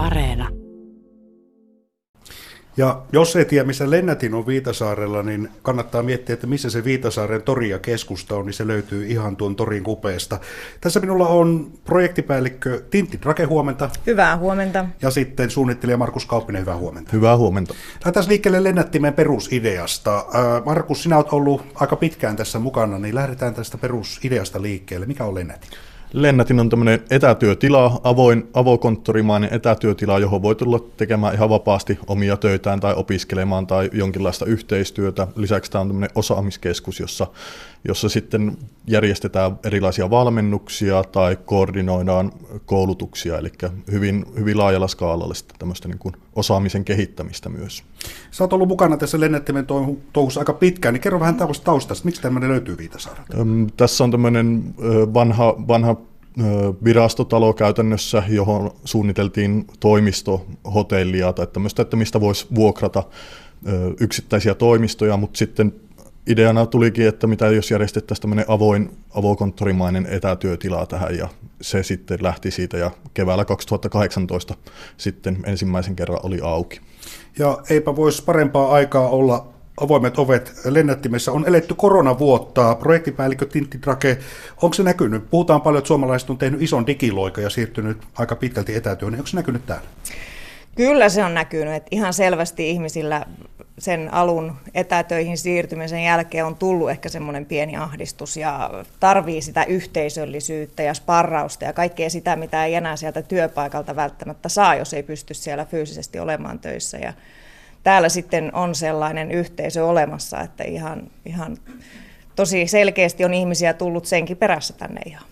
Areena. Ja jos ei tiedä, missä Lennätin on Viitasaarella, niin kannattaa miettiä, että missä se Viitasaaren tori ja keskusta on, niin se löytyy ihan tuon torin kupeesta. Tässä minulla on projektipäällikkö Tintti Drake, huomenta. Hyvää huomenta. Ja sitten suunnittelija Markus Kauppinen, hyvää huomenta. Hyvää huomenta. Lähdetään liikkeelle Lennättimen perusideasta. Markus, sinä olet ollut aika pitkään tässä mukana, niin lähdetään tästä perusideasta liikkeelle. Mikä on Lennätin? Lennätin on tämmöinen etätyötila, avoin, avokonttorimainen etätyötila, johon voi tulla tekemään ihan vapaasti omia töitään tai opiskelemaan tai jonkinlaista yhteistyötä. Lisäksi tämä on tämmöinen osaamiskeskus, jossa, jossa sitten järjestetään erilaisia valmennuksia tai koordinoidaan koulutuksia, eli hyvin, hyvin laajalla skaalalla sitten tämmöistä niin kuin osaamisen kehittämistä myös. Sä oot ollut mukana tässä lennättimen touhussa aika pitkään, niin kerro vähän taustasta, miksi tämmöinen löytyy Viitasaarelta? Tässä on tämmöinen vanha, vanha virastotalo käytännössä, johon suunniteltiin toimistohotellia tai tämmöistä, että mistä voisi vuokrata yksittäisiä toimistoja, mutta sitten ideana tulikin, että mitä jos järjestettäisiin tämmöinen avoin, avokonttorimainen etätyötila tähän ja se sitten lähti siitä ja keväällä 2018 sitten ensimmäisen kerran oli auki. Ja eipä voisi parempaa aikaa olla avoimet ovet lennättimessä. On eletty koronavuotta. Projektipäällikkö Tintti Drake, onko se näkynyt? Puhutaan paljon, että suomalaiset on tehnyt ison digiloika ja siirtynyt aika pitkälti etätyöhön. Onko se näkynyt täällä? Kyllä se on näkynyt. Että ihan selvästi ihmisillä sen alun etätöihin siirtymisen jälkeen on tullut ehkä semmoinen pieni ahdistus ja tarvii sitä yhteisöllisyyttä ja sparrausta ja kaikkea sitä, mitä ei enää sieltä työpaikalta välttämättä saa, jos ei pysty siellä fyysisesti olemaan töissä. Ja täällä sitten on sellainen yhteisö olemassa, että ihan, ihan tosi selkeästi on ihmisiä tullut senkin perässä tänne ihan.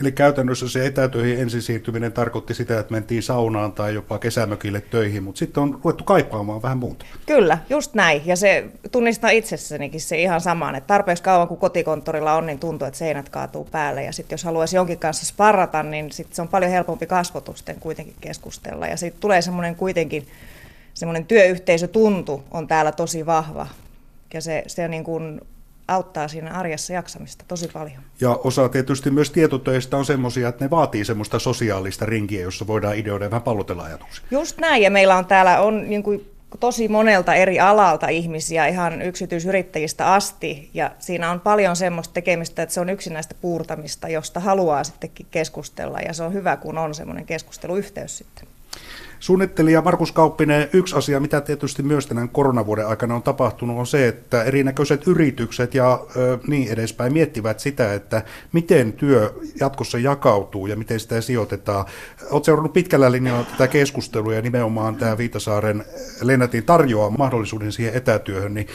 Eli käytännössä se etätöihin ensin tarkoitti sitä, että mentiin saunaan tai jopa kesämökille töihin, mutta sitten on ruvettu kaipaamaan vähän muuta. Kyllä, just näin. Ja se tunnistaa itsessänikin se ihan samaan, että tarpeeksi kauan kuin kotikonttorilla on, niin tuntuu, että seinät kaatuu päälle. Ja sitten jos haluaisi jonkin kanssa sparrata, niin sitten se on paljon helpompi kasvotusten kuitenkin keskustella. Ja sitten tulee semmoinen kuitenkin semmoinen työyhteisötuntu on täällä tosi vahva. Ja se, se niin kuin auttaa siinä arjessa jaksamista tosi paljon. Ja osa tietysti myös tietotöistä on semmoisia, että ne vaatii semmoista sosiaalista rinkiä, jossa voidaan ideoida ja vähän pallotella ajatuksia. Just näin, ja meillä on täällä on niin kuin tosi monelta eri alalta ihmisiä, ihan yksityisyrittäjistä asti, ja siinä on paljon semmoista tekemistä, että se on yksinäistä puurtamista, josta haluaa sittenkin keskustella, ja se on hyvä, kun on semmoinen keskusteluyhteys sitten. Suunnittelija Markus Kauppinen, yksi asia, mitä tietysti myös tänään koronavuoden aikana on tapahtunut, on se, että erinäköiset yritykset ja ö, niin edespäin miettivät sitä, että miten työ jatkossa jakautuu ja miten sitä sijoitetaan. Olet seurannut pitkällä linjalla tätä keskustelua ja nimenomaan tämä Viitasaaren Lennätin tarjoaa mahdollisuuden siihen etätyöhön, niin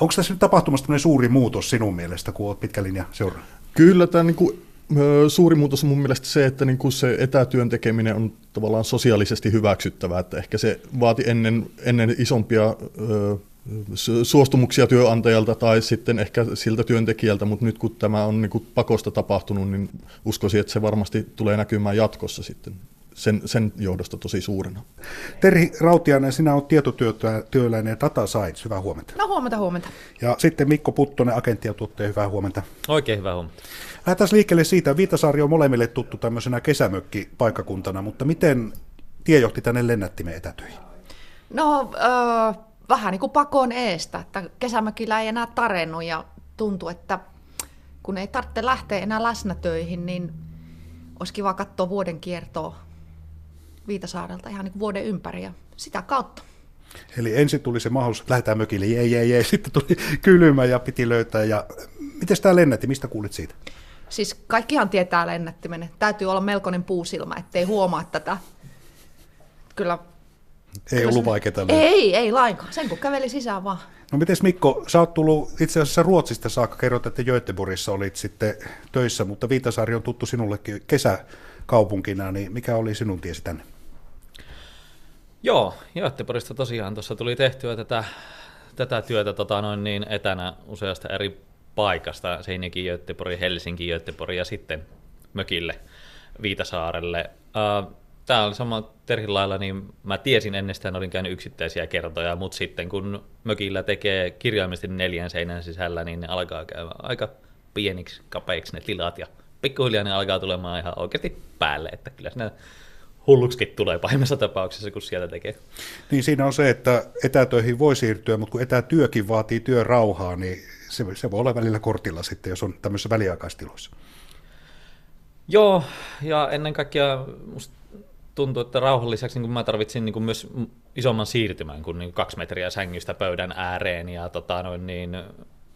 onko tässä nyt tapahtumassa suuri muutos sinun mielestä, kun olet pitkä linja seurannut? Kyllä, tämä niin kuin Suuri muutos on mun mielestä se, että niin kuin se etätyön tekeminen on tavallaan sosiaalisesti hyväksyttävää, että ehkä se vaati ennen, ennen isompia suostumuksia työnantajalta tai sitten ehkä siltä työntekijältä, mutta nyt kun tämä on niin kuin pakosta tapahtunut, niin uskoisin, että se varmasti tulee näkymään jatkossa sitten sen, sen johdosta tosi suurena. Terhi Rautianen, sinä olet tietotyöläinen ja Data Science, hyvää huomenta. No huomenta, huomenta. Ja sitten Mikko Puttonen, agentti ja tuottaja, hyvää huomenta. Oikein hyvää huomenta. Lähdetään liikkeelle siitä, Viitasaari on molemmille tuttu tämmöisenä kesämökkipaikkakuntana, mutta miten tie johti tänne lennättimeen etätöihin? No, äh, vähän niin kuin pakon eestä, että kesämökillä ei enää tarennut ja tuntui, että kun ei tarvitse lähteä enää läsnätöihin, niin olisi kiva katsoa vuoden kiertoa Viitasaarelta ihan niin vuoden ympäri ja sitä kautta. Eli ensin tuli se mahdollisuus, että lähdetään mökille, jee, jee, jee. Sitten tuli kylmä ja piti löytää. Ja miten tämä lennätti, mistä kuulit siitä? Siis kaikkihan tietää lennättimen. Täytyy olla melkoinen puusilmä, ettei huomaa tätä. Kyllä. Ei kyllä ollut vaikeaa. Ei, ei lainkaan. Sen kun käveli sisään vaan. No miten Mikko, sä oot tullut itse asiassa Ruotsista saakka, kerrot, että Göteborgissa olit sitten töissä, mutta Viitasaari on tuttu sinullekin kesäkaupunkina, niin mikä oli sinun tiesi tänne? Joo, Göteborgista tosiaan tuossa tuli tehtyä tätä, tätä työtä tota noin niin etänä useasta eri paikasta, Seinäkin, Göteborg, Helsinki, Göteborg ja sitten mökille Viitasaarelle. Tämä oli sama Terhin lailla, niin mä tiesin ennestään, olin käynyt yksittäisiä kertoja, mutta sitten kun mökillä tekee kirjaimisesti neljän seinän sisällä, niin ne alkaa käydä aika pieniksi, kapeiksi ne tilat ja pikkuhiljaa ne alkaa tulemaan ihan oikeasti päälle, että kyllä siinä hulluksikin tulee pahimmassa tapauksessa, kun sieltä tekee. Niin siinä on se, että etätöihin voi siirtyä, mutta kun etätyökin vaatii työrauhaa, niin se, se voi olla välillä kortilla sitten, jos on tämmöisissä väliaikaistiloissa. Joo, ja ennen kaikkea musta tuntuu, että rauhan lisäksi niin mä tarvitsin niin kuin myös isomman siirtymän kuin, niin kuin kaksi metriä sängystä pöydän ääreen, ja tota, noin, niin,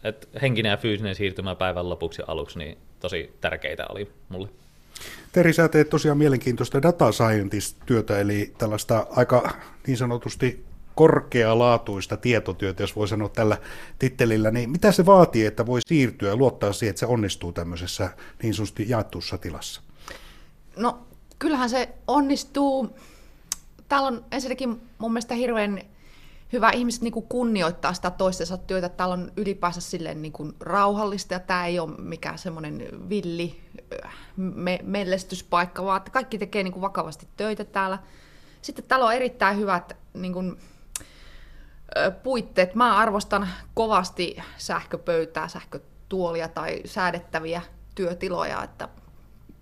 et henkinen ja fyysinen siirtymä päivän lopuksi aluksi niin tosi tärkeitä oli mulle. Teri, sä teet tosiaan mielenkiintoista data scientist-työtä, eli tällaista aika niin sanotusti korkealaatuista tietotyötä, jos voi sanoa tällä tittelillä, niin mitä se vaatii, että voi siirtyä ja luottaa siihen, että se onnistuu tämmöisessä niin sanotusti jaettussa tilassa? No kyllähän se onnistuu. Täällä on ensinnäkin mun mielestä hirveän hyvä ihmiset niin kunnioittaa sitä toistensa työtä. Täällä on ylipäänsä silleen niin rauhallista ja tämä ei ole mikään semmoinen villi me- mellestyspaikka, vaan kaikki tekee niin kuin vakavasti töitä täällä. Sitten täällä on erittäin hyvät niin kuin, puitteet. Mä arvostan kovasti sähköpöytää, sähkötuolia tai säädettäviä työtiloja, että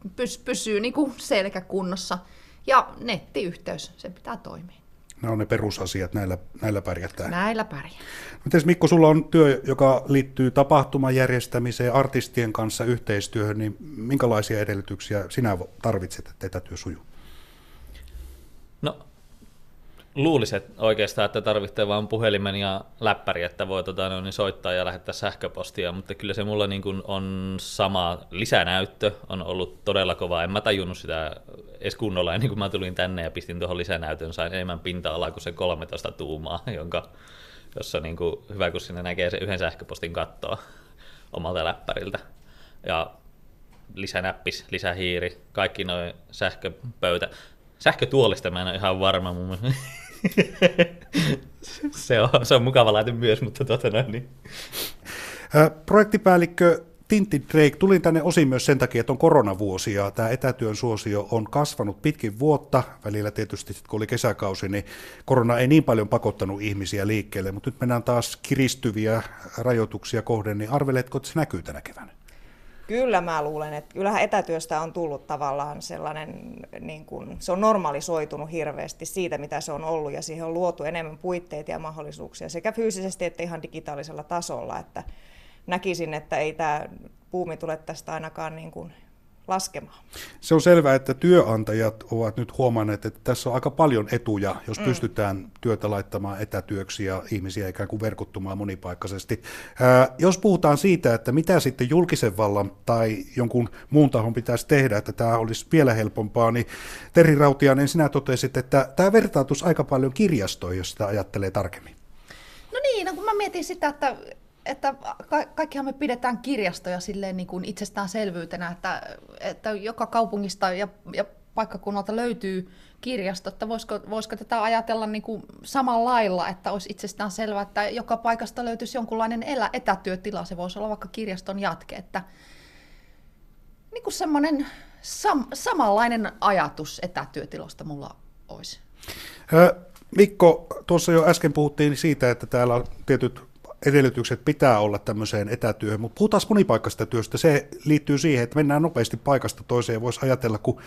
pys- pysyy niin kuin selkä kunnossa. Ja nettiyhteys, se pitää toimia. Nämä on ne perusasiat, näillä, näillä pärjätään. Näillä pärjää. Miten Mikko, sulla on työ, joka liittyy tapahtuman järjestämiseen, artistien kanssa yhteistyöhön, niin minkälaisia edellytyksiä sinä tarvitset, että etätyö sujuu? No, luulisin oikeastaan, että tarvitsee vain puhelimen ja läppäri, että voi tota, no, niin soittaa ja lähettää sähköpostia, mutta kyllä se mulla niin kuin on sama lisänäyttö, on ollut todella kova. En mä tajunnut sitä edes kunnolla ennen kuin mä tulin tänne ja pistin tuohon lisänäytön, sain enemmän pinta-alaa kuin se 13 tuumaa, jonka, jossa niin kuin, hyvä kun sinne näkee se yhden sähköpostin kattoa omalta läppäriltä. Ja lisänäppis, lisähiiri, kaikki noin sähköpöytä. Sähkötuolista mä en ole ihan varma mun mielestä. se, on, se on mukava laite myös, mutta tuota noin, niin. Projektipäällikkö Tintin Drake, tulin tänne osin myös sen takia, että on koronavuosi ja tämä etätyön suosio on kasvanut pitkin vuotta. Välillä tietysti, kun oli kesäkausi, niin korona ei niin paljon pakottanut ihmisiä liikkeelle, mutta nyt mennään taas kiristyviä rajoituksia kohden, niin arveletko, että se näkyy tänä keväänä? Kyllä mä luulen, että kyllähän etätyöstä on tullut tavallaan sellainen, niin kuin, se on normalisoitunut hirveästi siitä, mitä se on ollut, ja siihen on luotu enemmän puitteita ja mahdollisuuksia sekä fyysisesti että ihan digitaalisella tasolla, että näkisin, että ei tämä puumi tule tästä ainakaan niin kuin laskemaan. Se on selvää, että työnantajat ovat nyt huomanneet, että tässä on aika paljon etuja, jos mm. pystytään työtä laittamaan etätyöksi ja ihmisiä ikään kuin verkottumaan monipaikkaisesti. Ää, jos puhutaan siitä, että mitä sitten julkisen vallan tai jonkun muun tahon pitäisi tehdä, että tämä olisi vielä helpompaa, niin Terri Rautianen, sinä totesit, että tämä vertautus aika paljon kirjastoihin, jos sitä ajattelee tarkemmin. No niin, no kun mä mietin sitä, että että ka- kaikkihan me pidetään kirjastoja silleen niin kuin itsestäänselvyytenä, että, että joka kaupungista ja, ja paikkakunnalta löytyy kirjasto, että voisiko, voisiko tätä ajatella niin kuin samalla lailla, että olisi itsestään selvää, että joka paikasta löytyisi jonkunlainen elä, etätyötila, se voisi olla vaikka kirjaston jatke, että niin kuin semmoinen sam, samanlainen ajatus etätyötilosta mulla olisi. Mikko, tuossa jo äsken puhuttiin siitä, että täällä on tietyt edellytykset pitää olla tämmöiseen etätyöhön, mutta puhutaan monipaikkaista työstä. Se liittyy siihen, että mennään nopeasti paikasta toiseen. Voisi ajatella, kun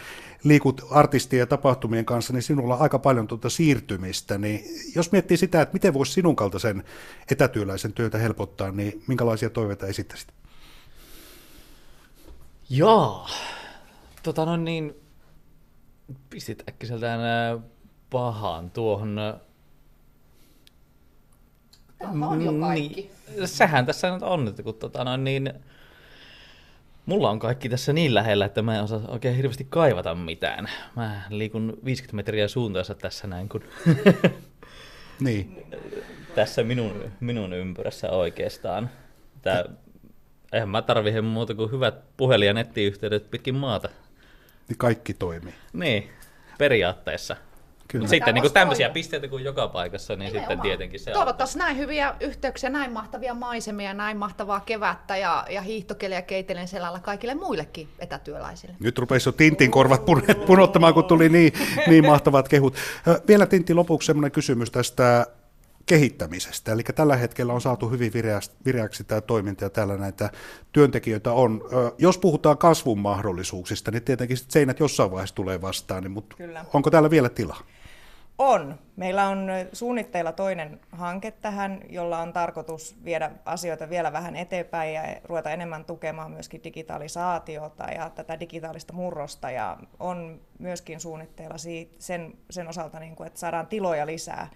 liikut artistien ja tapahtumien kanssa, niin sinulla on aika paljon tuota siirtymistä. Niin jos miettii sitä, että miten voisi sinun kaltaisen etätyöläisen työtä helpottaa, niin minkälaisia toiveita esittäisit? Joo. Tota no niin, pistit äkkiseltään pahan tuohon Tämä on jo kaikki. Niin, sehän tässä nyt on, että kun tota, no, niin, mulla on kaikki tässä niin lähellä, että mä en osaa oikein hirveästi kaivata mitään. Mä liikun 50 metriä suuntaansa tässä näin, kun niin. tässä minun, minun ympyrässä oikeastaan. Tää, eihän mä tarvitse muuta kuin hyvät puhelin- ja nettiyhteydet pitkin maata. Niin kaikki toimii. Niin, periaatteessa. Kyllä. Mutta sitten niin tämmöisiä pisteitä kuin joka paikassa, niin Nimenomaan. sitten tietenkin se Toivottavasti näin hyviä yhteyksiä, näin mahtavia maisemia, näin mahtavaa kevättä ja, ja hiihtokeliä keitelen selällä kaikille muillekin etätyöläisille. Nyt rupesi jo Tintin korvat punottamaan, kun tuli niin, niin mahtavat kehut. Vielä Tintti lopuksi sellainen kysymys tästä kehittämisestä. Eli tällä hetkellä on saatu hyvin vireäksi tämä toiminta ja täällä näitä työntekijöitä on. Jos puhutaan kasvun mahdollisuuksista, niin tietenkin seinät jossain vaiheessa tulee vastaan, niin, mutta Kyllä. onko täällä vielä tilaa? On. Meillä on suunnitteilla toinen hanke tähän, jolla on tarkoitus viedä asioita vielä vähän eteenpäin ja ruveta enemmän tukemaan myöskin digitalisaatiota ja tätä digitaalista murrosta. Ja on myöskin suunnitteilla sen, sen osalta, niin kuin, että saadaan tiloja lisää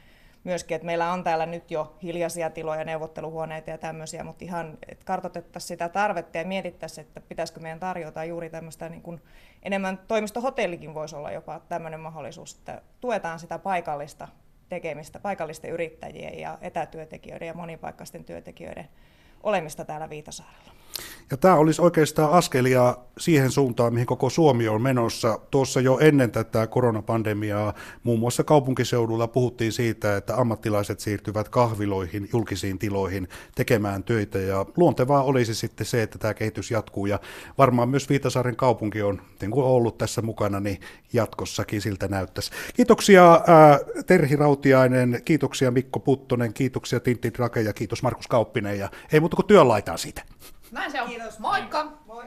myöskin, että meillä on täällä nyt jo hiljaisia tiloja, neuvotteluhuoneita ja tämmöisiä, mutta ihan, että kartoitettaisiin sitä tarvetta ja mietittäisiin, että pitäisikö meidän tarjota juuri tämmöistä niin kuin enemmän, toimistohotellikin voisi olla jopa tämmöinen mahdollisuus, että tuetaan sitä paikallista tekemistä, paikallisten yrittäjien ja etätyötekijöiden ja monipaikkaisten työntekijöiden olemista täällä Viitasaarella. Ja tämä olisi oikeastaan askelia siihen suuntaan, mihin koko Suomi on menossa. Tuossa jo ennen tätä koronapandemiaa muun muassa kaupunkiseudulla puhuttiin siitä, että ammattilaiset siirtyvät kahviloihin, julkisiin tiloihin tekemään töitä. Ja luontevaa olisi sitten se, että tämä kehitys jatkuu. Ja varmaan myös Viitasaaren kaupunki on niin kuin ollut tässä mukana, niin jatkossakin siltä näyttäisi. Kiitoksia ää, Terhi Rautiainen, kiitoksia Mikko Puttonen, kiitoksia Tintti Drake ja kiitos Markus Kauppinen. Ja ei muuta kuin työn laitaan siitä. Näin se on. Kiitos. Moikka! Moi.